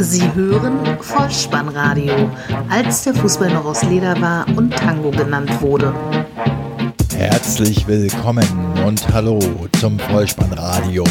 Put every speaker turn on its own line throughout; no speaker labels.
Sie hören Vollspannradio, als der Fußball noch aus Leder war und Tango genannt wurde.
Herzlich willkommen und hallo zum Vollspannradio,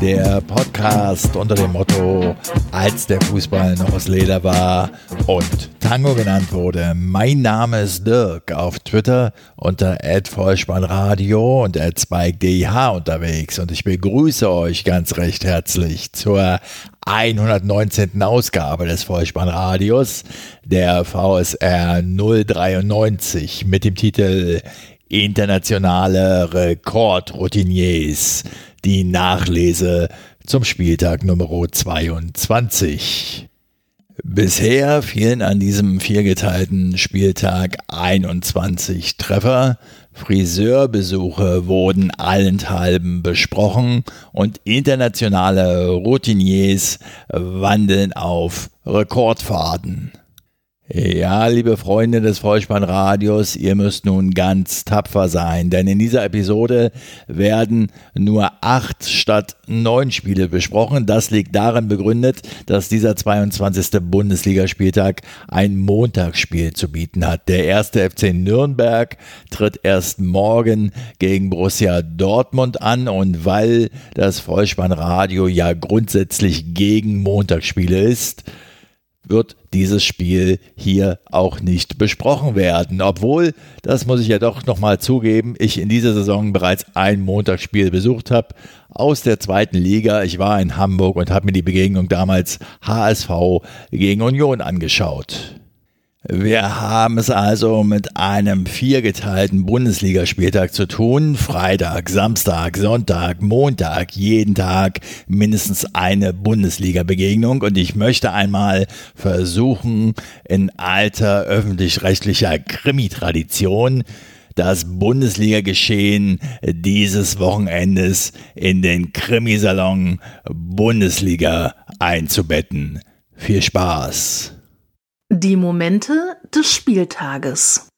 der Podcast unter dem Motto, als der Fußball noch aus Leder war und Tango genannt wurde. Mein Name ist Dirk, auf Twitter unter @vollspannradio und @spike_dh unterwegs und ich begrüße euch ganz recht herzlich zur 119. Ausgabe des Vollspannradios, der VSR 093 mit dem Titel internationale Rekordroutiniers, die Nachlese zum Spieltag Nummer 22. Bisher fielen an diesem viergeteilten Spieltag 21 Treffer, Friseurbesuche wurden allenthalben besprochen und internationale Routiniers wandeln auf Rekordfaden. Ja, liebe Freunde des Vollspannradios, ihr müsst nun ganz tapfer sein, denn in dieser Episode werden nur acht statt neun Spiele besprochen. Das liegt darin begründet, dass dieser 22. Bundesligaspieltag ein Montagsspiel zu bieten hat. Der erste FC Nürnberg tritt erst morgen gegen Borussia Dortmund an und weil das Vollspannradio ja grundsätzlich gegen Montagsspiele ist, wird dieses Spiel hier auch nicht besprochen werden. Obwohl, das muss ich ja doch nochmal zugeben, ich in dieser Saison bereits ein Montagsspiel besucht habe aus der zweiten Liga. Ich war in Hamburg und habe mir die Begegnung damals HSV gegen Union angeschaut. Wir haben es also mit einem viergeteilten Bundesligaspieltag zu tun. Freitag, Samstag, Sonntag, Montag, jeden Tag mindestens eine Bundesliga-Begegnung. Und ich möchte einmal versuchen, in alter öffentlich-rechtlicher Krimi-Tradition das Bundesliga-Geschehen dieses Wochenendes in den Krimisalon Bundesliga einzubetten. Viel Spaß!
Die Momente des Spieltages.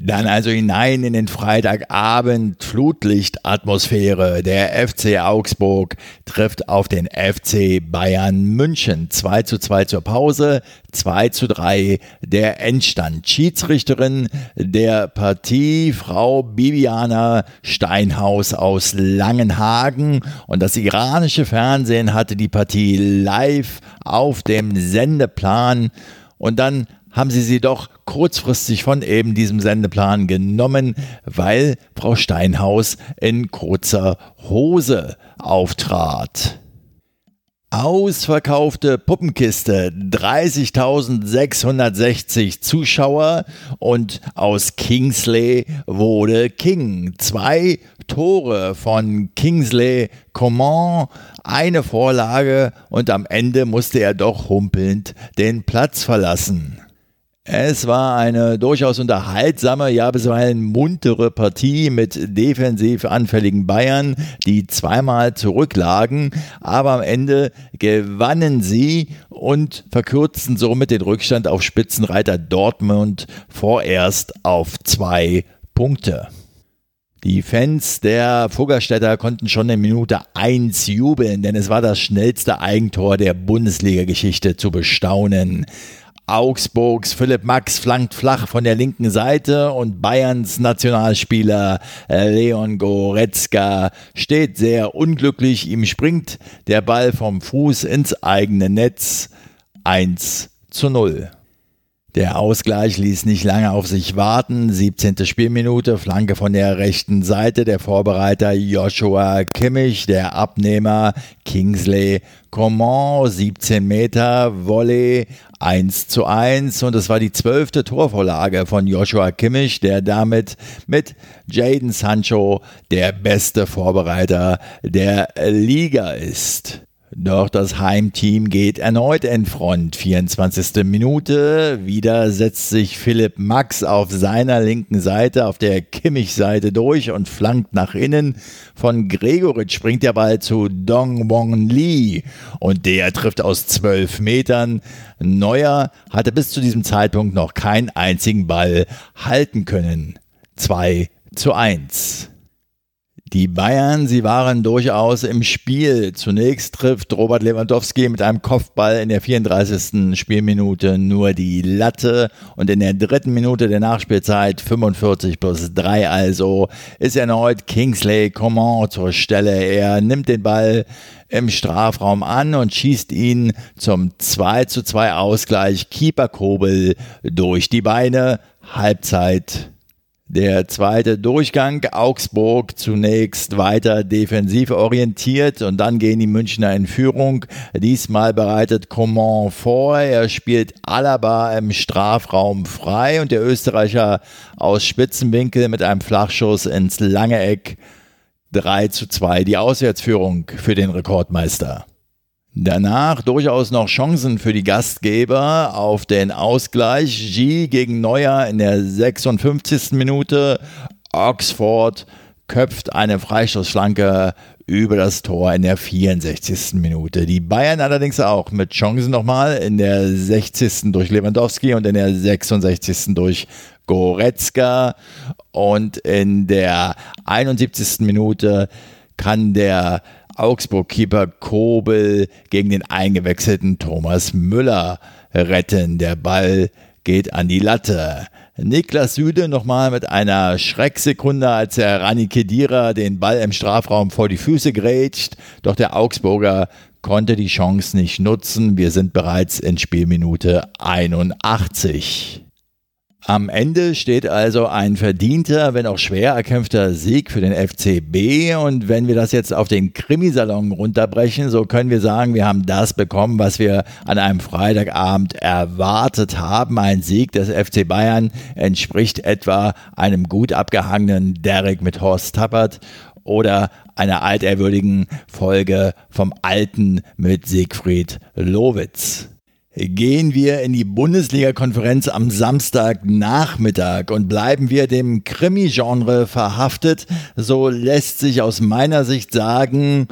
Dann also hinein in den Freitagabend, Flutlichtatmosphäre. Der FC Augsburg trifft auf den FC Bayern München. 2 zu 2 zur Pause, 2 zu 3 der Endstand. Schiedsrichterin der Partie, Frau Bibiana Steinhaus aus Langenhagen. Und das iranische Fernsehen hatte die Partie live auf dem Sendeplan und dann haben sie sie doch kurzfristig von eben diesem Sendeplan genommen, weil Frau Steinhaus in kurzer Hose auftrat. Ausverkaufte Puppenkiste, 30.660 Zuschauer und aus Kingsley wurde King. Zwei Tore von Kingsley Coman, eine Vorlage und am Ende musste er doch humpelnd den Platz verlassen. Es war eine durchaus unterhaltsame, ja bisweilen muntere Partie mit defensiv anfälligen Bayern, die zweimal zurücklagen, aber am Ende gewannen sie und verkürzten somit den Rückstand auf Spitzenreiter Dortmund vorerst auf zwei Punkte. Die Fans der Fuggerstädter konnten schon in Minute 1 jubeln, denn es war das schnellste Eigentor der Bundesliga-Geschichte zu bestaunen. Augsburgs Philipp Max flankt flach von der linken Seite und Bayerns Nationalspieler äh, Leon Goretzka steht sehr unglücklich. Ihm springt der Ball vom Fuß ins eigene Netz. 1 zu 0. Der Ausgleich ließ nicht lange auf sich warten. 17. Spielminute, Flanke von der rechten Seite. Der Vorbereiter Joshua Kimmich, der Abnehmer Kingsley Coman, 17 Meter, Volley 1 zu 1. Und es war die zwölfte Torvorlage von Joshua Kimmich, der damit mit Jaden Sancho der beste Vorbereiter der Liga ist. Doch das Heimteam geht erneut in Front. 24. Minute. Wieder setzt sich Philipp Max auf seiner linken Seite, auf der Kimmich-Seite durch und flankt nach innen. Von Gregoritsch springt der Ball zu Dong Wong Lee und der trifft aus 12 Metern. Neuer hatte bis zu diesem Zeitpunkt noch keinen einzigen Ball halten können. 2 zu 1. Die Bayern, sie waren durchaus im Spiel. Zunächst trifft Robert Lewandowski mit einem Kopfball in der 34. Spielminute nur die Latte und in der dritten Minute der Nachspielzeit 45 plus 3 also ist erneut Kingsley Coman zur Stelle. Er nimmt den Ball im Strafraum an und schießt ihn zum 2 zu 2 Ausgleich Keeper Kobel durch die Beine. Halbzeit der zweite Durchgang, Augsburg zunächst weiter defensiv orientiert und dann gehen die Münchner in Führung. Diesmal bereitet Coman vor, er spielt Alaba im Strafraum frei und der Österreicher aus Spitzenwinkel mit einem Flachschuss ins lange Eck 3 zu 2 die Auswärtsführung für den Rekordmeister. Danach durchaus noch Chancen für die Gastgeber auf den Ausgleich. G gegen Neuer in der 56. Minute. Oxford köpft eine Freistoßflanke über das Tor in der 64. Minute. Die Bayern allerdings auch mit Chancen nochmal in der 60. durch Lewandowski und in der 66. durch Goretzka. Und in der 71. Minute kann der Augsburg-Keeper Kobel gegen den eingewechselten Thomas Müller retten. Der Ball geht an die Latte. Niklas Süde nochmal mit einer Schrecksekunde, als er Rani Kedira den Ball im Strafraum vor die Füße grätscht. Doch der Augsburger konnte die Chance nicht nutzen. Wir sind bereits in Spielminute 81. Am Ende steht also ein verdienter, wenn auch schwer erkämpfter Sieg für den FCB. Und wenn wir das jetzt auf den Krimisalon runterbrechen, so können wir sagen, wir haben das bekommen, was wir an einem Freitagabend erwartet haben. Ein Sieg des FC Bayern entspricht etwa einem gut abgehangenen Derek mit Horst Tappert oder einer altehrwürdigen Folge vom Alten mit Siegfried Lowitz gehen wir in die Bundesliga-Konferenz am Samstagnachmittag und bleiben wir dem Krimi-Genre verhaftet, so lässt sich aus meiner Sicht sagen,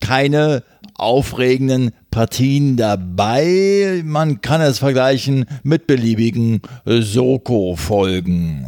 keine aufregenden Partien dabei. Man kann es vergleichen mit beliebigen Soko-Folgen.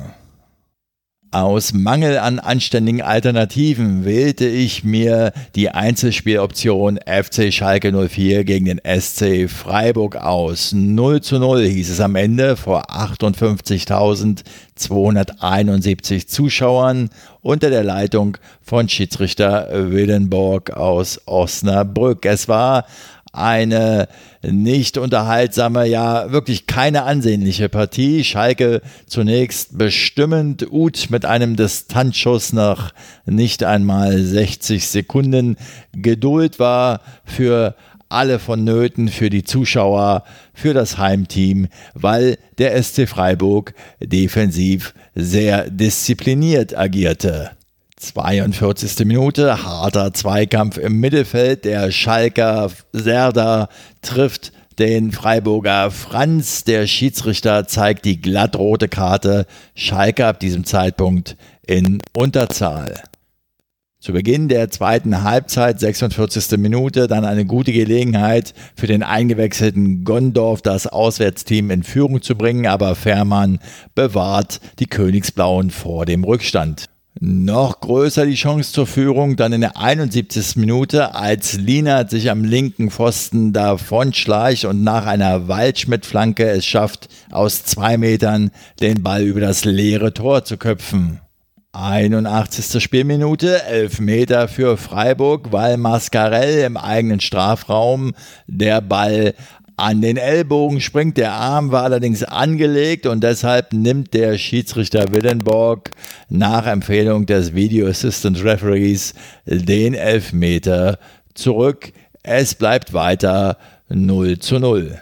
Aus Mangel an anständigen Alternativen wählte ich mir die Einzelspieloption FC Schalke 04 gegen den SC Freiburg aus. 0 zu 0 hieß es am Ende vor 58.271 Zuschauern unter der Leitung von Schiedsrichter Willenborg aus Osnabrück. Es war eine nicht unterhaltsame, ja wirklich keine ansehnliche Partie. Schalke zunächst bestimmend, Uth mit einem Distanzschuss nach nicht einmal 60 Sekunden. Geduld war für alle vonnöten für die Zuschauer, für das Heimteam, weil der SC Freiburg defensiv sehr diszipliniert agierte. 42. Minute, harter Zweikampf im Mittelfeld. Der Schalker Serda trifft den Freiburger Franz. Der Schiedsrichter zeigt die glattrote Karte. Schalke ab diesem Zeitpunkt in Unterzahl. Zu Beginn der zweiten Halbzeit, 46. Minute, dann eine gute Gelegenheit für den eingewechselten Gondorf, das Auswärtsteam in Führung zu bringen, aber Fährmann bewahrt die Königsblauen vor dem Rückstand. Noch größer die Chance zur Führung dann in der 71. Minute, als Lienert sich am linken Pfosten davon schleicht und nach einer Waldschmidt-Flanke es schafft, aus zwei Metern den Ball über das leere Tor zu köpfen. 81. Spielminute, 11 Meter für Freiburg, weil Mascarell im eigenen Strafraum der Ball an den Ellbogen springt. Der Arm war allerdings angelegt und deshalb nimmt der Schiedsrichter Willenborg nach Empfehlung des Video Assistant Referees den Elfmeter zurück. Es bleibt weiter 0 zu 0.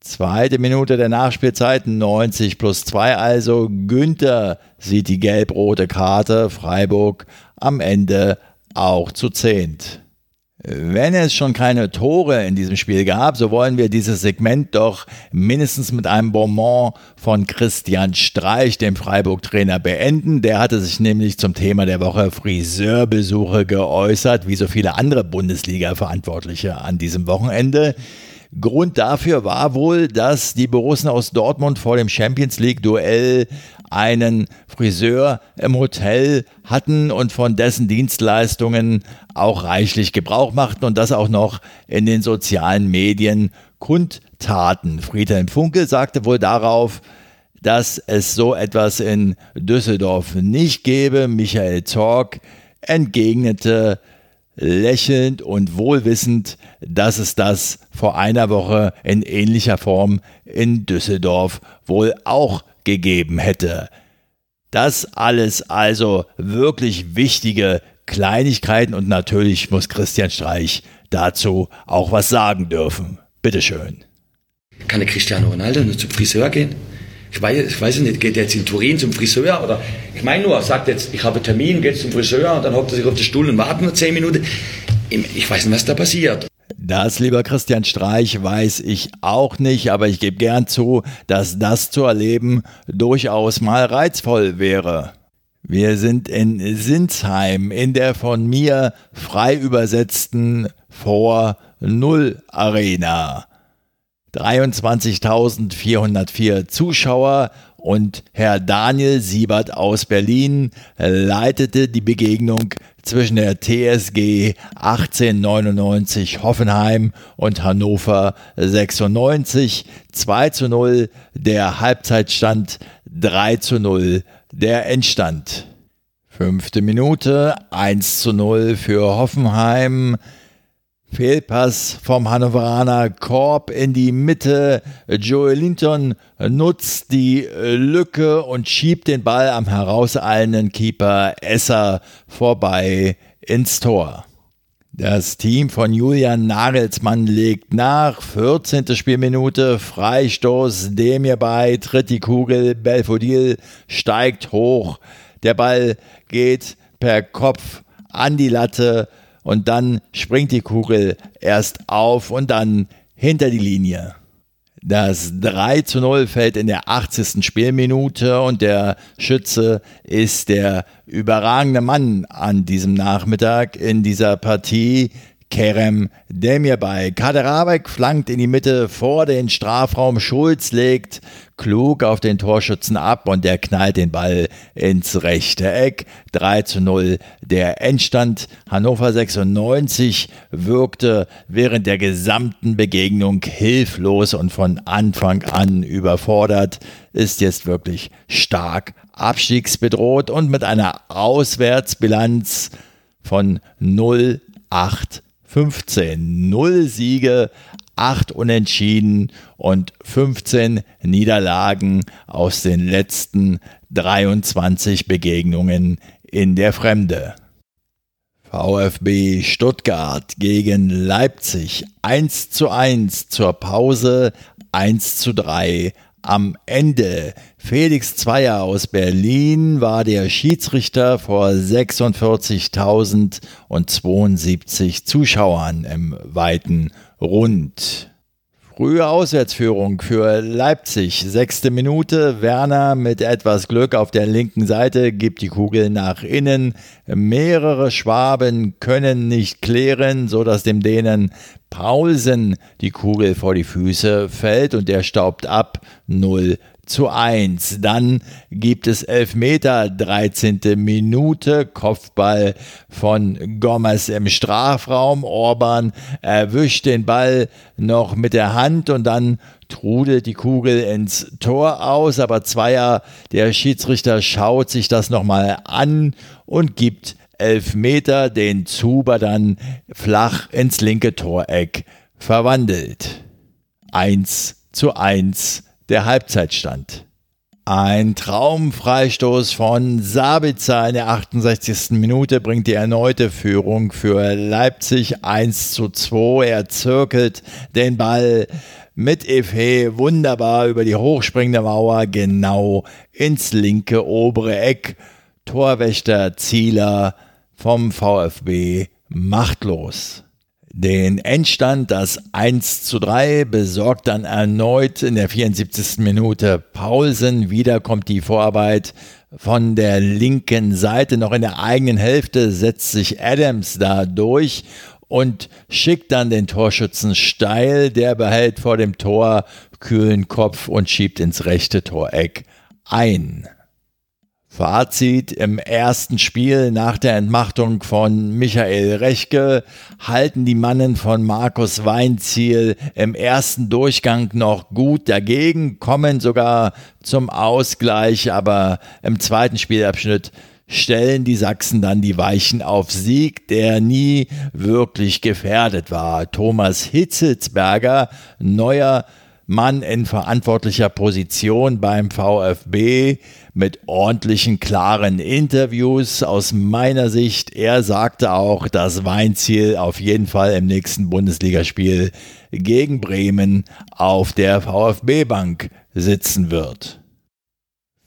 Zweite Minute der Nachspielzeit, 90 plus 2 also. Günther sieht die gelb-rote Karte, Freiburg am Ende auch zu zehnt. Wenn es schon keine Tore in diesem Spiel gab, so wollen wir dieses Segment doch mindestens mit einem Bonbon von Christian Streich, dem Freiburg-Trainer, beenden. Der hatte sich nämlich zum Thema der Woche Friseurbesuche geäußert, wie so viele andere Bundesliga-Verantwortliche an diesem Wochenende. Grund dafür war wohl, dass die Borussen aus Dortmund vor dem Champions League-Duell einen Friseur im Hotel hatten und von dessen Dienstleistungen auch reichlich Gebrauch machten und das auch noch in den sozialen Medien kundtaten. Friedhelm Funkel sagte wohl darauf, dass es so etwas in Düsseldorf nicht gebe. Michael Zorg entgegnete lächelnd und wohlwissend, dass es das vor einer Woche in ähnlicher Form in Düsseldorf wohl auch gegeben hätte. Das alles also wirklich wichtige Kleinigkeiten und natürlich muss Christian Streich dazu auch was sagen dürfen. Bitteschön.
Kann der Cristiano Ronaldo nur zum Friseur gehen? Ich weiß, ich weiß nicht, geht er jetzt in Turin zum Friseur oder ich meine nur, sagt jetzt, ich habe einen Termin, geht zum Friseur und dann hockt er sich auf den Stuhl und wartet nur zehn Minuten. Ich weiß nicht, was da passiert.
Das, lieber Christian Streich, weiß ich auch nicht, aber ich gebe gern zu, dass das zu erleben durchaus mal reizvoll wäre. Wir sind in Sinsheim in der von mir frei übersetzten Vor Null Arena. 23.404 Zuschauer und Herr Daniel Siebert aus Berlin leitete die Begegnung zwischen der TSG 1899 Hoffenheim und Hannover 96 2 zu 0 der Halbzeitstand 3 zu 0 der Endstand. Fünfte Minute 1 zu 0 für Hoffenheim. Fehlpass vom Hannoveraner Korb in die Mitte. Joel Linton nutzt die Lücke und schiebt den Ball am herauseilenden Keeper Esser vorbei ins Tor. Das Team von Julian Nagelsmann legt nach. 14. Spielminute, Freistoß, Demir bei, tritt die Kugel, Belfodil steigt hoch. Der Ball geht per Kopf an die Latte und dann springt die Kugel erst auf und dann hinter die Linie. Das 3 zu 0 fällt in der 80. Spielminute und der Schütze ist der überragende Mann an diesem Nachmittag in dieser Partie, Kerem Demirbay. Kaderabek flankt in die Mitte vor den Strafraum. Schulz legt klug auf den Torschützen ab und der knallt den Ball ins rechte Eck. 3 zu 0 der Endstand. Hannover 96 wirkte während der gesamten Begegnung hilflos und von Anfang an überfordert, ist jetzt wirklich stark abstiegsbedroht und mit einer Auswärtsbilanz von 0,8 15 0 Siege, 8 Unentschieden und 15 Niederlagen aus den letzten 23 Begegnungen in der Fremde. VfB Stuttgart gegen Leipzig 1 zu 1 zur Pause 1 zu 3 am Ende. Felix Zweier aus Berlin war der Schiedsrichter vor 46.072 Zuschauern im weiten Rund. Frühe Auswärtsführung für Leipzig. Sechste Minute. Werner mit etwas Glück auf der linken Seite gibt die Kugel nach innen. Mehrere Schwaben können nicht klären, so dass dem Dänen Paulsen die Kugel vor die Füße fällt und der staubt ab. 0 zu 1. Dann gibt es Elfmeter, 13. Minute, Kopfball von Gomez im Strafraum. Orban erwischt den Ball noch mit der Hand und dann trudelt die Kugel ins Tor aus, aber Zweier, der Schiedsrichter, schaut sich das nochmal an und gibt Elfmeter, den Zuber dann flach ins linke Toreck verwandelt. 1 zu 1 der Halbzeitstand. Ein Traumfreistoß von Sabitzer in der 68. Minute bringt die erneute Führung für Leipzig 1 zu 2. Er zirkelt den Ball mit Efe wunderbar über die hochspringende Mauer genau ins linke obere Eck. Torwächter Zieler vom VfB machtlos. Den Endstand, das 1 zu 3, besorgt dann erneut in der 74. Minute Paulsen. Wieder kommt die Vorarbeit von der linken Seite. Noch in der eigenen Hälfte setzt sich Adams da durch und schickt dann den Torschützen steil. Der behält vor dem Tor kühlen Kopf und schiebt ins rechte Toreck ein. Fazit im ersten Spiel nach der Entmachtung von Michael Rechke halten die Mannen von Markus Weinziel im ersten Durchgang noch gut dagegen, kommen sogar zum Ausgleich, aber im zweiten Spielabschnitt stellen die Sachsen dann die Weichen auf Sieg, der nie wirklich gefährdet war. Thomas Hitzelsberger, neuer Mann in verantwortlicher Position beim VfB mit ordentlichen, klaren Interviews. Aus meiner Sicht, er sagte auch, dass Weinziel auf jeden Fall im nächsten Bundesligaspiel gegen Bremen auf der VfB-Bank sitzen wird.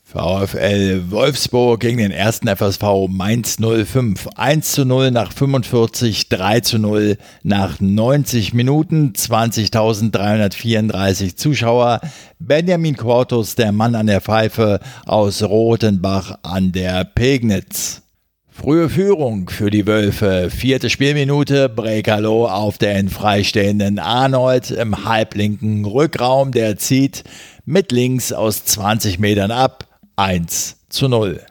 VfL Wolfsburg gegen den ersten FSV Mainz 05. 1 zu 0 nach 45, 3 zu 0 nach 90 Minuten, 20.334 Zuschauer. Benjamin Quartus, der Mann an der Pfeife aus Rothenbach an der Pegnitz. Frühe Führung für die Wölfe. Vierte Spielminute. Brekalo auf den freistehenden Arnold im halblinken Rückraum. Der zieht mit links aus 20 Metern ab. 1 zu 0.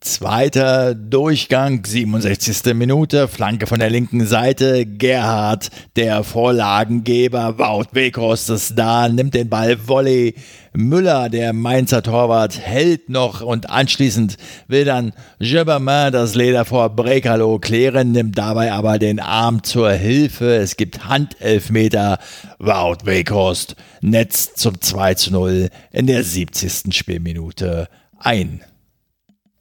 Zweiter Durchgang, 67. Minute, Flanke von der linken Seite. Gerhard, der Vorlagengeber, Wout Weghorst ist da, nimmt den Ball Volley. Müller, der Mainzer Torwart, hält noch und anschließend will dann Gibbermann das Leder vor Brekalo klären, nimmt dabei aber den Arm zur Hilfe. Es gibt Handelfmeter. Wout Weghorst netzt zum 2 zu 0 in der 70. Spielminute ein.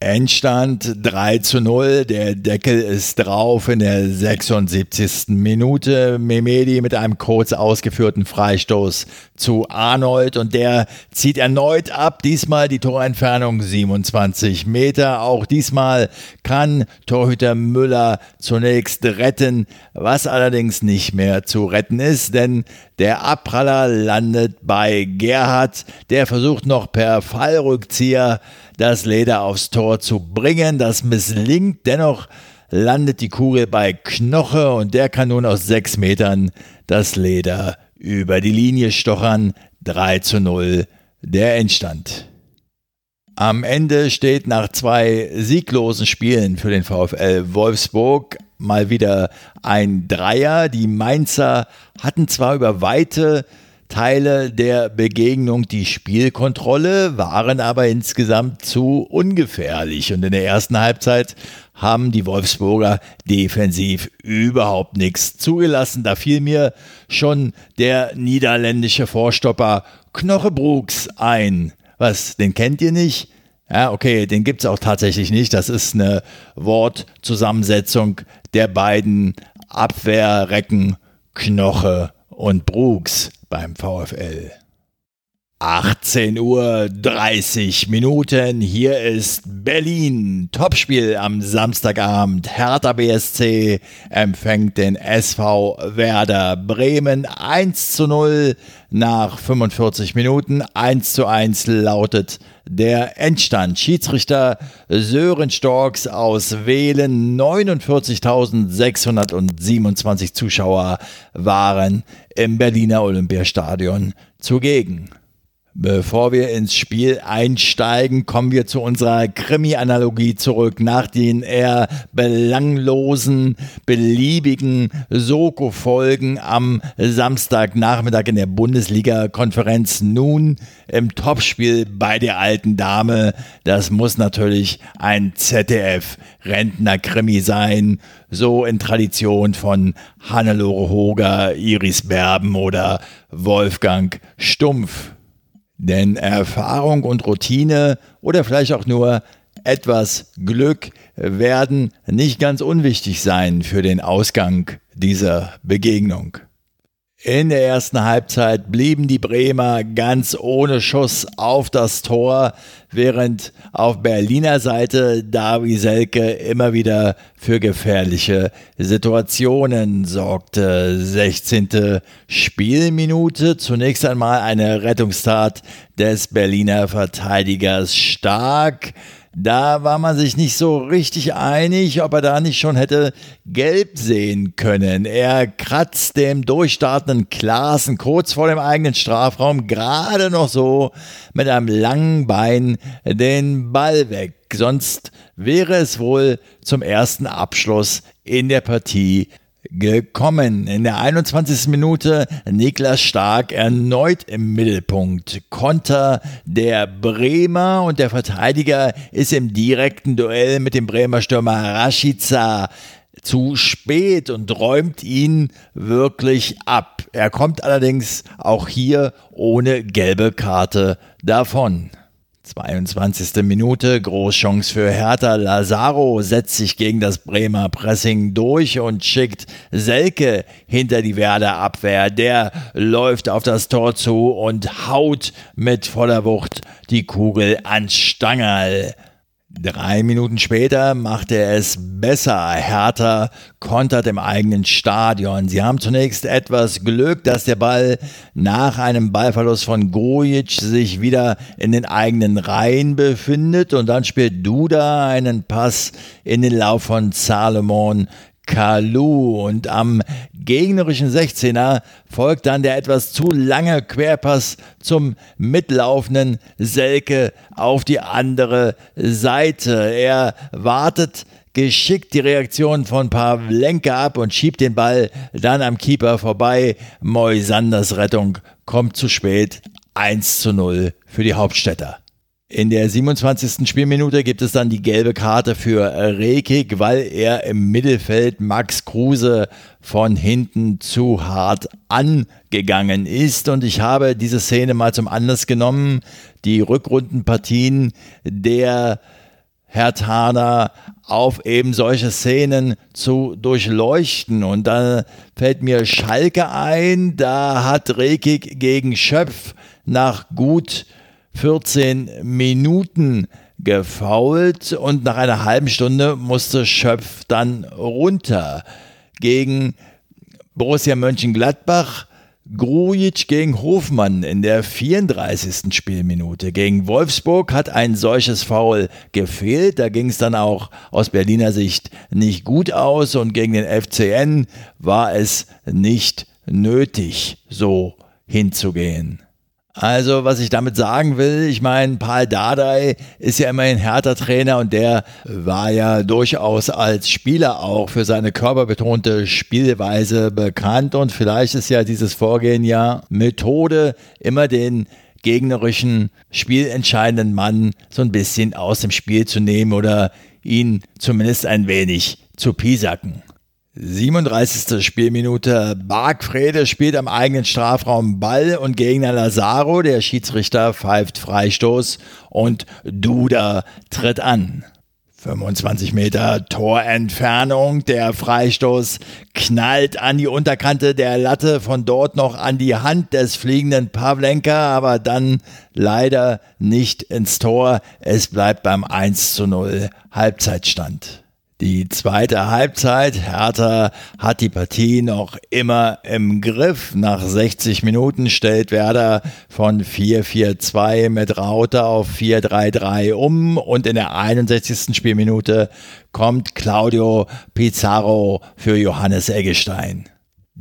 Endstand 3 zu 0. Der Deckel ist drauf in der 76. Minute. Memedi mit einem kurz ausgeführten Freistoß zu Arnold und der zieht erneut ab. Diesmal die Torentfernung 27 Meter. Auch diesmal kann Torhüter Müller zunächst retten, was allerdings nicht mehr zu retten ist, denn der Abpraller landet bei Gerhard. Der versucht noch per Fallrückzieher das Leder aufs Tor zu bringen. Das misslingt, dennoch landet die Kugel bei Knoche und der kann nun aus sechs Metern das Leder über die Linie stochern. 3 zu 0 der Endstand. Am Ende steht nach zwei sieglosen Spielen für den VfL Wolfsburg mal wieder ein Dreier. Die Mainzer hatten zwar über weite Teile der Begegnung die Spielkontrolle, waren aber insgesamt zu ungefährlich. Und in der ersten Halbzeit haben die Wolfsburger defensiv überhaupt nichts zugelassen. Da fiel mir schon der niederländische Vorstopper Knochebrooks ein. Was, den kennt ihr nicht? Ja, okay, den gibt es auch tatsächlich nicht. Das ist eine Wortzusammensetzung der beiden Abwehrrecken Knoche und Brooks beim VfL. 18 Uhr 30 Minuten. Hier ist Berlin. Topspiel am Samstagabend. Hertha BSC empfängt den SV Werder Bremen 1 zu 0 nach 45 Minuten. 1 zu 1 lautet der Endstand. Schiedsrichter Sören Storks aus Wählen. 49.627 Zuschauer waren im Berliner Olympiastadion zugegen. Bevor wir ins Spiel einsteigen, kommen wir zu unserer Krimi-Analogie zurück. Nach den eher belanglosen, beliebigen Soko-Folgen am Samstagnachmittag in der Bundesliga-Konferenz nun im Topspiel bei der alten Dame. Das muss natürlich ein ZDF-Rentner-Krimi sein. So in Tradition von Hannelore Hoger, Iris Berben oder Wolfgang Stumpf. Denn Erfahrung und Routine oder vielleicht auch nur etwas Glück werden nicht ganz unwichtig sein für den Ausgang dieser Begegnung. In der ersten Halbzeit blieben die Bremer ganz ohne Schuss auf das Tor, während auf Berliner Seite Davi Selke immer wieder für gefährliche Situationen sorgte. 16. Spielminute, zunächst einmal eine Rettungstat des Berliner Verteidigers Stark. Da war man sich nicht so richtig einig, ob er da nicht schon hätte gelb sehen können. Er kratzt dem durchstartenden Klaassen kurz vor dem eigenen Strafraum gerade noch so mit einem langen Bein den Ball weg. sonst wäre es wohl zum ersten Abschluss in der Partie gekommen. In der 21. Minute Niklas Stark erneut im Mittelpunkt. Konter der Bremer und der Verteidiger ist im direkten Duell mit dem Bremer Stürmer Rashica zu spät und räumt ihn wirklich ab. Er kommt allerdings auch hier ohne gelbe Karte davon. 22. Minute, Großchance für Hertha. Lazaro setzt sich gegen das Bremer Pressing durch und schickt Selke hinter die Werder Abwehr. Der läuft auf das Tor zu und haut mit voller Wucht die Kugel ans Stangerl. Drei Minuten später macht er es besser. Hertha kontert im eigenen Stadion. Sie haben zunächst etwas Glück, dass der Ball nach einem Ballverlust von Gojic sich wieder in den eigenen Reihen befindet und dann spielt Duda einen Pass in den Lauf von Salomon Kalu und am gegnerischen 16er folgt dann der etwas zu lange Querpass zum mitlaufenden Selke auf die andere Seite. Er wartet geschickt die Reaktion von Pavlenka ab und schiebt den Ball dann am Keeper vorbei. Moisanders Rettung kommt zu spät. 1 zu 0 für die Hauptstädter. In der 27. Spielminute gibt es dann die gelbe Karte für Rekik, weil er im Mittelfeld Max Kruse von hinten zu hart angegangen ist. Und ich habe diese Szene mal zum Anlass genommen, die Rückrundenpartien der Herr Thaner auf eben solche Szenen zu durchleuchten. Und da fällt mir Schalke ein, da hat Rekik gegen Schöpf nach gut 14 Minuten gefault und nach einer halben Stunde musste Schöpf dann runter. Gegen Borussia Mönchengladbach Grujic gegen Hofmann in der 34. Spielminute. Gegen Wolfsburg hat ein solches Foul gefehlt. Da ging es dann auch aus Berliner Sicht nicht gut aus und gegen den FCN war es nicht nötig, so hinzugehen. Also, was ich damit sagen will, ich meine, Paul Dardai ist ja immerhin härter Trainer und der war ja durchaus als Spieler auch für seine körperbetonte Spielweise bekannt und vielleicht ist ja dieses Vorgehen ja Methode, immer den gegnerischen spielentscheidenden Mann so ein bisschen aus dem Spiel zu nehmen oder ihn zumindest ein wenig zu piesacken. 37. Spielminute. Bargfrede spielt am eigenen Strafraum Ball und Gegner Lazaro. Der Schiedsrichter pfeift Freistoß und Duda tritt an. 25 Meter Torentfernung. Der Freistoß knallt an die Unterkante der Latte, von dort noch an die Hand des fliegenden Pavlenka, aber dann leider nicht ins Tor. Es bleibt beim 1 zu 0 Halbzeitstand. Die zweite Halbzeit, Hertha hat die Partie noch immer im Griff. Nach 60 Minuten stellt Werder von 4-4-2 mit Raute auf 4-3-3 um und in der 61. Spielminute kommt Claudio Pizarro für Johannes Eggestein.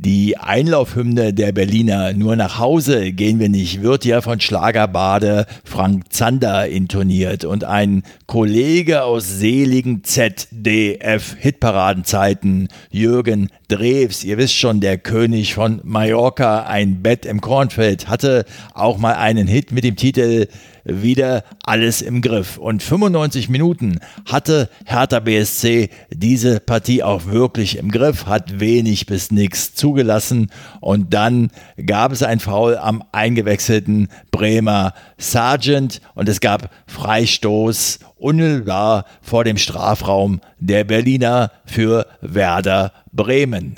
Die Einlaufhymne der Berliner Nur nach Hause gehen wir nicht wird ja von Schlagerbade Frank Zander intoniert. Und ein Kollege aus seligen ZDF-Hitparadenzeiten, Jürgen Drews, ihr wisst schon, der König von Mallorca, ein Bett im Kornfeld, hatte auch mal einen Hit mit dem Titel wieder alles im Griff. Und 95 Minuten hatte Hertha BSC diese Partie auch wirklich im Griff, hat wenig bis nichts zugelassen. Und dann gab es ein Foul am eingewechselten Bremer Sargent und es gab Freistoß unmittelbar vor dem Strafraum der Berliner für Werder Bremen.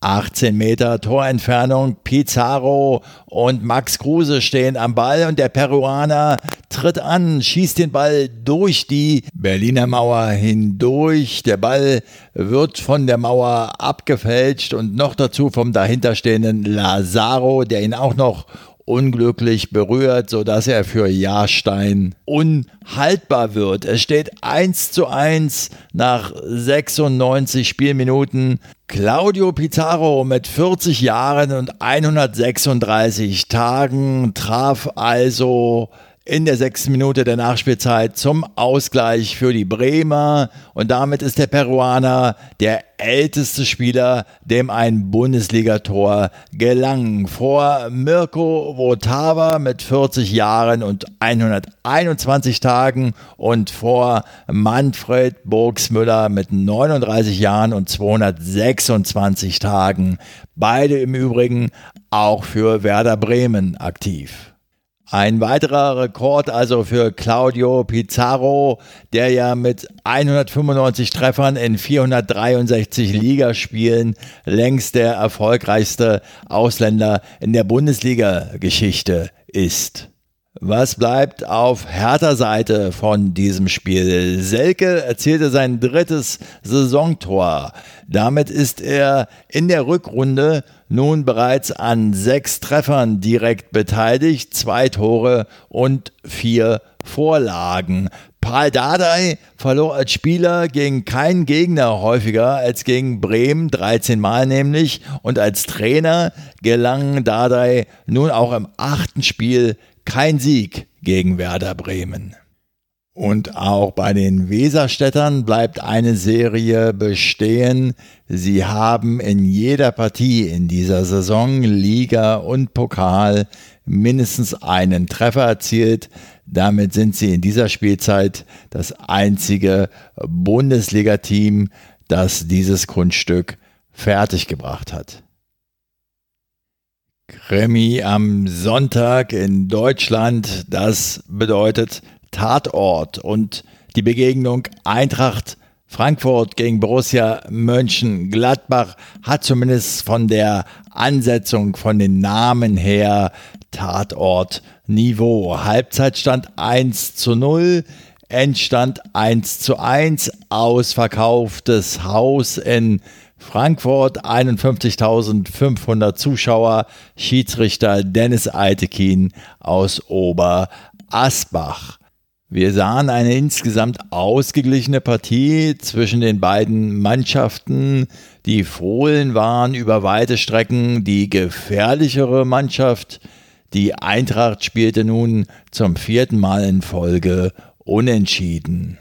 18 Meter Torentfernung. Pizarro und Max Kruse stehen am Ball und der Peruaner tritt an, schießt den Ball durch die Berliner Mauer hindurch. Der Ball wird von der Mauer abgefälscht und noch dazu vom dahinterstehenden Lazaro, der ihn auch noch unglücklich berührt, sodass er für Jahrstein unhaltbar wird. Es steht 1 zu 1 nach 96 Spielminuten. Claudio Pizarro mit 40 Jahren und 136 Tagen traf also in der sechsten Minute der Nachspielzeit zum Ausgleich für die Bremer und damit ist der Peruaner der älteste Spieler, dem ein Bundesligator gelang. Vor Mirko Votava mit 40 Jahren und 121 Tagen und vor Manfred Burgsmüller mit 39 Jahren und 226 Tagen. Beide im Übrigen auch für Werder Bremen aktiv. Ein weiterer Rekord also für Claudio Pizarro, der ja mit 195 Treffern in 463 Ligaspielen längst der erfolgreichste Ausländer in der Bundesliga-Geschichte ist. Was bleibt auf härter Seite von diesem Spiel? Selke erzielte sein drittes Saisontor. Damit ist er in der Rückrunde nun bereits an sechs Treffern direkt beteiligt, zwei Tore und vier Vorlagen. Paul Dardai verlor als Spieler gegen keinen Gegner häufiger als gegen Bremen, 13 Mal nämlich, und als Trainer gelang Dardai nun auch im achten Spiel kein Sieg gegen Werder Bremen. Und auch bei den Weserstädtern bleibt eine Serie bestehen. Sie haben in jeder Partie in dieser Saison, Liga und Pokal, mindestens einen Treffer erzielt. Damit sind sie in dieser Spielzeit das einzige Bundesliga-Team, das dieses Kunststück fertiggebracht hat. Krimi am Sonntag in Deutschland, das bedeutet Tatort und die Begegnung Eintracht Frankfurt gegen Borussia Mönchengladbach hat zumindest von der Ansetzung, von den Namen her Tatort-Niveau. Halbzeitstand 1 zu 0, Endstand 1 zu 1, ausverkauftes Haus in Frankfurt 51.500 Zuschauer, Schiedsrichter Dennis Altekin aus Oberasbach. Wir sahen eine insgesamt ausgeglichene Partie zwischen den beiden Mannschaften. Die Fohlen waren über weite Strecken die gefährlichere Mannschaft. Die Eintracht spielte nun zum vierten Mal in Folge unentschieden.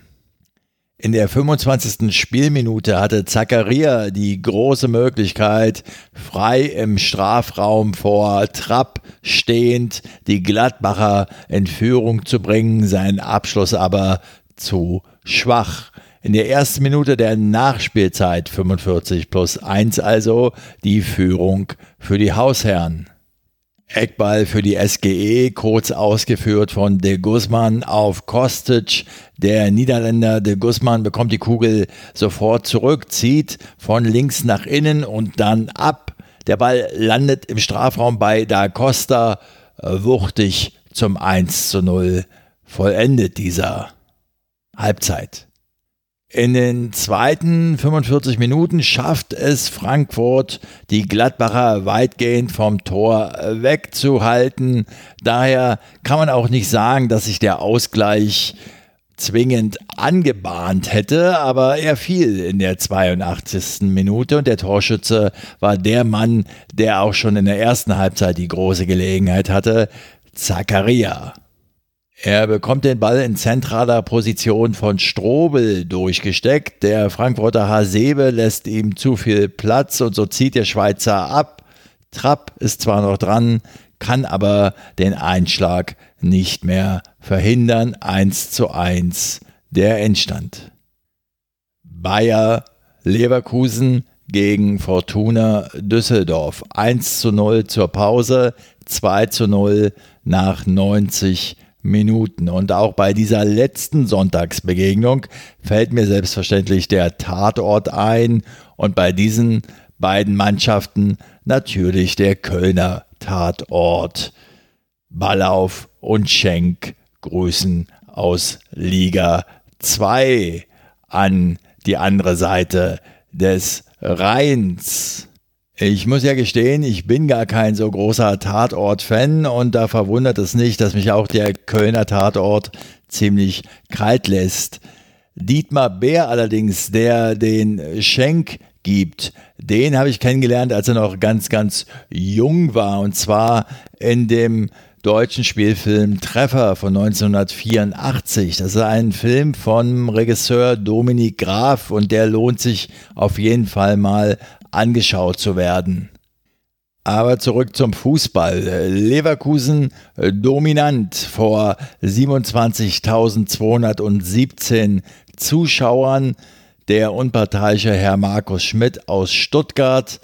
In der 25. Spielminute hatte Zakaria die große Möglichkeit, frei im Strafraum vor Trapp stehend die Gladbacher in Führung zu bringen, sein Abschluss aber zu schwach. In der ersten Minute der Nachspielzeit 45 plus 1 also die Führung für die Hausherren. Eckball für die SGE, kurz ausgeführt von De Guzman auf Kostic. Der Niederländer De Guzman bekommt die Kugel sofort zurück, zieht von links nach innen und dann ab. Der Ball landet im Strafraum bei Da Costa, wuchtig zum 1 zu 0 vollendet dieser Halbzeit. In den zweiten 45 Minuten schafft es Frankfurt, die Gladbacher weitgehend vom Tor wegzuhalten. Daher kann man auch nicht sagen, dass sich der Ausgleich zwingend angebahnt hätte, aber er fiel in der 82. Minute und der Torschütze war der Mann, der auch schon in der ersten Halbzeit die große Gelegenheit hatte, Zakaria. Er bekommt den Ball in zentraler Position von Strobel durchgesteckt. Der Frankfurter Hasebe lässt ihm zu viel Platz und so zieht der Schweizer ab. Trapp ist zwar noch dran, kann aber den Einschlag nicht mehr verhindern. 1 zu 1 der Endstand. Bayer Leverkusen gegen Fortuna Düsseldorf. 1 zu 0 zur Pause, 2 zu 0 nach 90 Minuten. Minuten. Und auch bei dieser letzten Sonntagsbegegnung fällt mir selbstverständlich der Tatort ein und bei diesen beiden Mannschaften natürlich der Kölner Tatort. Ballauf und Schenk grüßen aus Liga 2 an die andere Seite des Rheins. Ich muss ja gestehen, ich bin gar kein so großer Tatort-Fan und da verwundert es nicht, dass mich auch der Kölner Tatort ziemlich kalt lässt. Dietmar Bär allerdings, der den Schenk gibt, den habe ich kennengelernt, als er noch ganz, ganz jung war und zwar in dem deutschen Spielfilm Treffer von 1984. Das ist ein Film von Regisseur Dominik Graf und der lohnt sich auf jeden Fall mal angeschaut zu werden. Aber zurück zum Fußball. Leverkusen dominant vor 27.217 Zuschauern. Der unparteiische Herr Markus Schmidt aus Stuttgart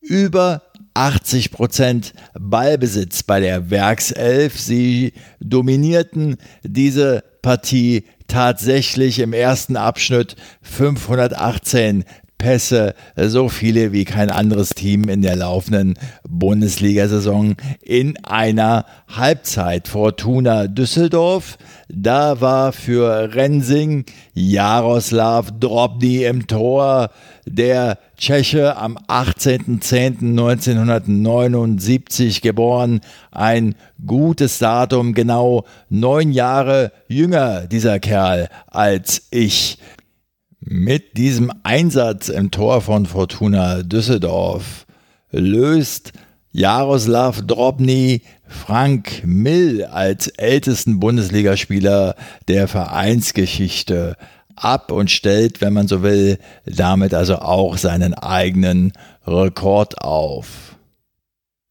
über 80 Prozent Ballbesitz bei der Werkself. Sie dominierten diese Partie tatsächlich im ersten Abschnitt 518 Pässe, so viele wie kein anderes Team in der laufenden Bundesliga-Saison in einer Halbzeit. Fortuna Düsseldorf, da war für Rensing Jaroslav Drobny im Tor, der Tscheche am 18.10.1979 geboren, ein gutes Datum, genau neun Jahre jünger dieser Kerl als ich. Mit diesem Einsatz im Tor von Fortuna Düsseldorf löst Jaroslav Drobny Frank Mill als ältesten Bundesligaspieler der Vereinsgeschichte ab und stellt, wenn man so will, damit also auch seinen eigenen Rekord auf.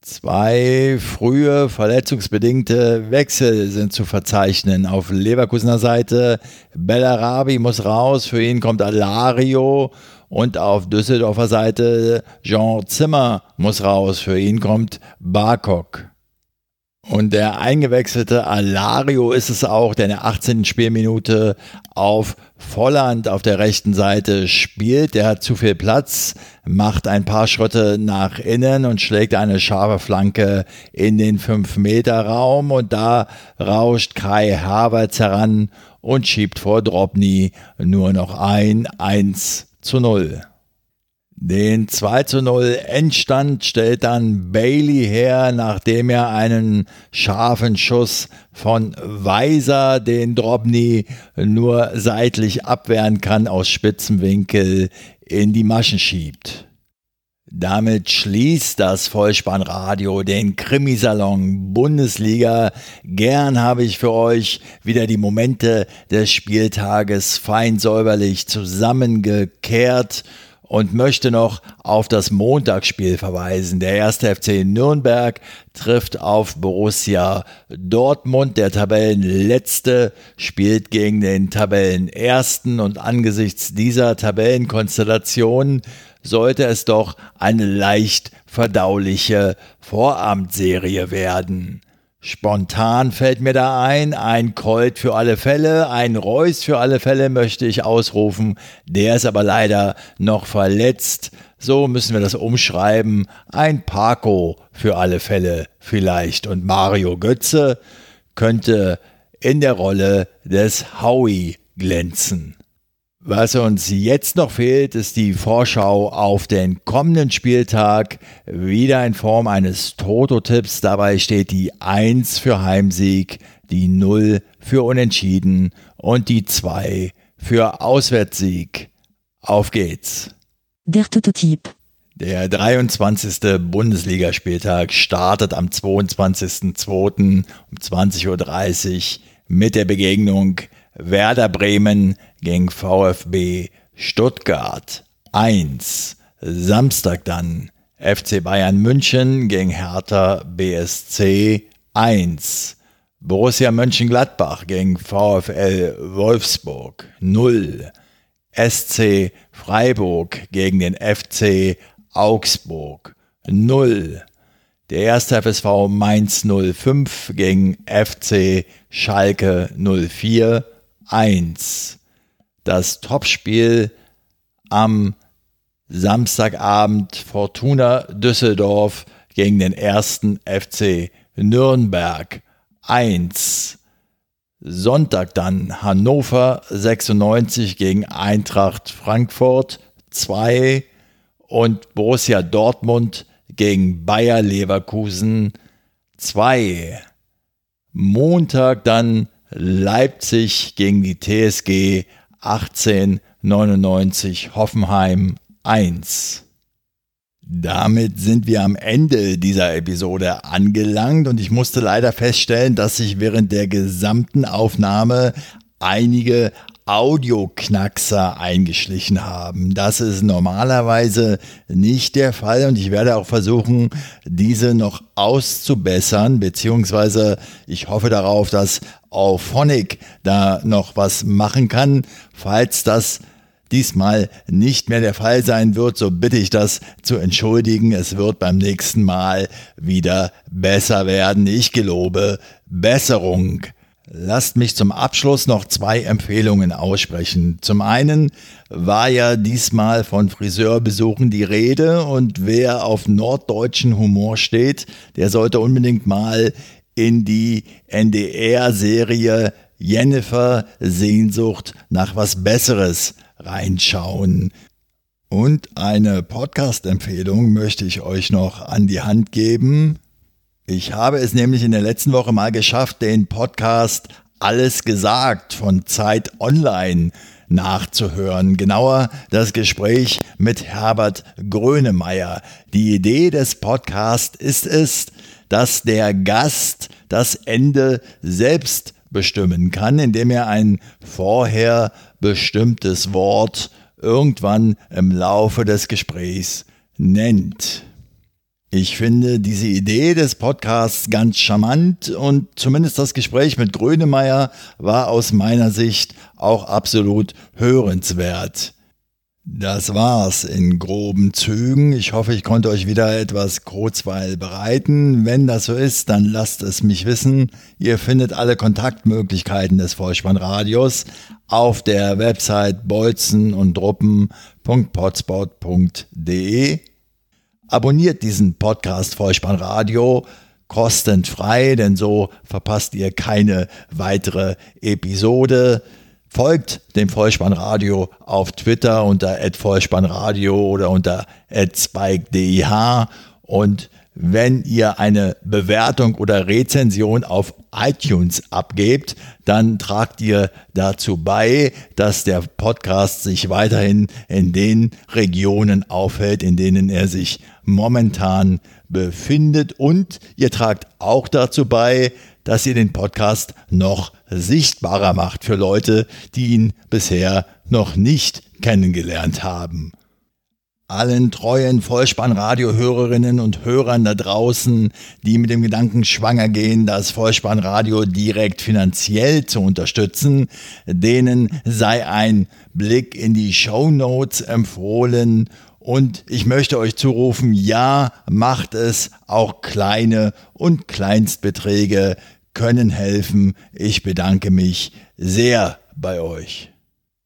Zwei frühe verletzungsbedingte Wechsel sind zu verzeichnen. Auf Leverkusener Seite Bellarabi muss raus, für ihn kommt Alario und auf Düsseldorfer Seite Jean Zimmer muss raus, für ihn kommt Barkok. Und der eingewechselte Alario ist es auch, der in der 18. Spielminute auf Volland auf der rechten Seite spielt. Der hat zu viel Platz, macht ein paar Schritte nach innen und schlägt eine scharfe Flanke in den 5-Meter-Raum. Und da rauscht Kai Havertz heran und schiebt vor Drobny nur noch ein 1 zu 0. Den 2 zu 0 Endstand stellt dann Bailey her, nachdem er einen scharfen Schuss von Weiser, den Drobny nur seitlich abwehren kann, aus Spitzenwinkel in die Maschen schiebt. Damit schließt das Vollspannradio den Krimisalon Bundesliga. Gern habe ich für euch wieder die Momente des Spieltages fein säuberlich zusammengekehrt und möchte noch auf das Montagsspiel verweisen. Der erste FC Nürnberg trifft auf Borussia Dortmund. Der Tabellenletzte spielt gegen den Tabellenersten und angesichts dieser Tabellenkonstellation sollte es doch eine leicht verdauliche Vorabendserie werden. Spontan fällt mir da ein, ein Colt für alle Fälle, ein Reus für alle Fälle möchte ich ausrufen. Der ist aber leider noch verletzt. So müssen wir das umschreiben. Ein Paco für alle Fälle vielleicht. Und Mario Götze könnte in der Rolle des Howie glänzen. Was uns jetzt noch fehlt, ist die Vorschau auf den kommenden Spieltag. Wieder in Form eines Toto-Tipps. Dabei steht die 1 für Heimsieg, die 0 für Unentschieden und die 2 für Auswärtssieg. Auf geht's.
Der Toto-Tipp.
Der 23. Bundesligaspieltag startet am 22.02. um 20.30 Uhr mit der Begegnung Werder Bremen gegen VfB Stuttgart 1. Samstag dann FC Bayern München gegen Hertha BSC 1. Borussia Mönchengladbach gegen VfL Wolfsburg 0. SC Freiburg gegen den FC Augsburg 0. Der erste FSV Mainz 05 gegen FC Schalke 04 1. Das Topspiel am Samstagabend Fortuna Düsseldorf gegen den ersten FC Nürnberg 1. Sonntag dann Hannover 96 gegen Eintracht Frankfurt 2 und Borussia Dortmund gegen Bayer Leverkusen 2. Montag dann Leipzig gegen die TSG 1899 Hoffenheim 1. Damit sind wir am Ende dieser Episode angelangt und ich musste leider feststellen, dass sich während der gesamten Aufnahme einige Audioknackser eingeschlichen haben. Das ist normalerweise nicht der Fall und ich werde auch versuchen, diese noch auszubessern, beziehungsweise ich hoffe darauf, dass Auphonic da noch was machen kann. Falls das diesmal nicht mehr der Fall sein wird, so bitte ich das zu entschuldigen. Es wird beim nächsten Mal wieder besser werden. Ich gelobe Besserung. Lasst mich zum Abschluss noch zwei Empfehlungen aussprechen. Zum einen war ja diesmal von Friseurbesuchen die Rede und wer auf norddeutschen Humor steht, der sollte unbedingt mal in die NDR-Serie Jennifer Sehnsucht nach was Besseres reinschauen. Und eine Podcast-Empfehlung möchte ich euch noch an die Hand geben. Ich habe es nämlich in der letzten Woche mal geschafft, den Podcast Alles gesagt von Zeit Online nachzuhören. Genauer das Gespräch mit Herbert Grönemeyer. Die Idee des Podcasts ist es, dass der Gast das Ende selbst bestimmen kann, indem er ein vorher bestimmtes Wort irgendwann im Laufe des Gesprächs nennt. Ich finde diese Idee des Podcasts ganz charmant und zumindest das Gespräch mit Grönemeyer war aus meiner Sicht auch absolut hörenswert. Das war's in groben Zügen. Ich hoffe, ich konnte euch wieder etwas Kurzweil bereiten. Wenn das so ist, dann lasst es mich wissen. Ihr findet alle Kontaktmöglichkeiten des Vollspannradios auf der Website bolzenundruppen.potspot.de Abonniert diesen Podcast Vollspannradio kostenfrei, denn so verpasst ihr keine weitere Episode. Folgt dem Vollspannradio auf Twitter unter @vollspannradio oder unter @spike_dih und wenn ihr eine Bewertung oder Rezension auf iTunes abgebt, dann tragt ihr dazu bei, dass der Podcast sich weiterhin in den Regionen aufhält, in denen er sich momentan befindet. Und ihr tragt auch dazu bei, dass ihr den Podcast noch sichtbarer macht für Leute, die ihn bisher noch nicht kennengelernt haben. Allen treuen Vollspannradio-Hörerinnen und Hörern da draußen, die mit dem Gedanken schwanger gehen, das Vollspannradio direkt finanziell zu unterstützen, denen sei ein Blick in die Show Notes empfohlen und ich möchte euch zurufen, ja, macht es, auch kleine und Kleinstbeträge können helfen. Ich bedanke mich sehr bei euch.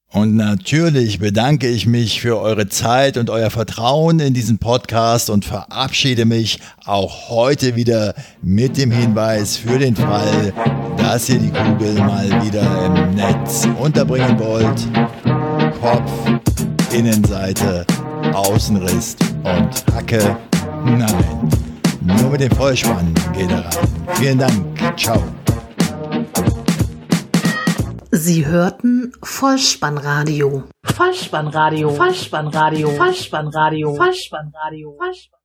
Und natürlich bedanke ich mich für eure Zeit und euer Vertrauen in diesen Podcast und verabschiede mich auch heute wieder mit dem Hinweis für den Fall, dass ihr die Kugel mal wieder im Netz unterbringen wollt. Kopf, Innenseite, Außenriss und Hacke. Nein, nur mit dem Vollspann geht er rein. Vielen Dank. Ciao.
Sie hörten Vollspannradio. Vollspannradio. Vollspannradio. Vollspannradio. Vollspannradio. Vollspannradio.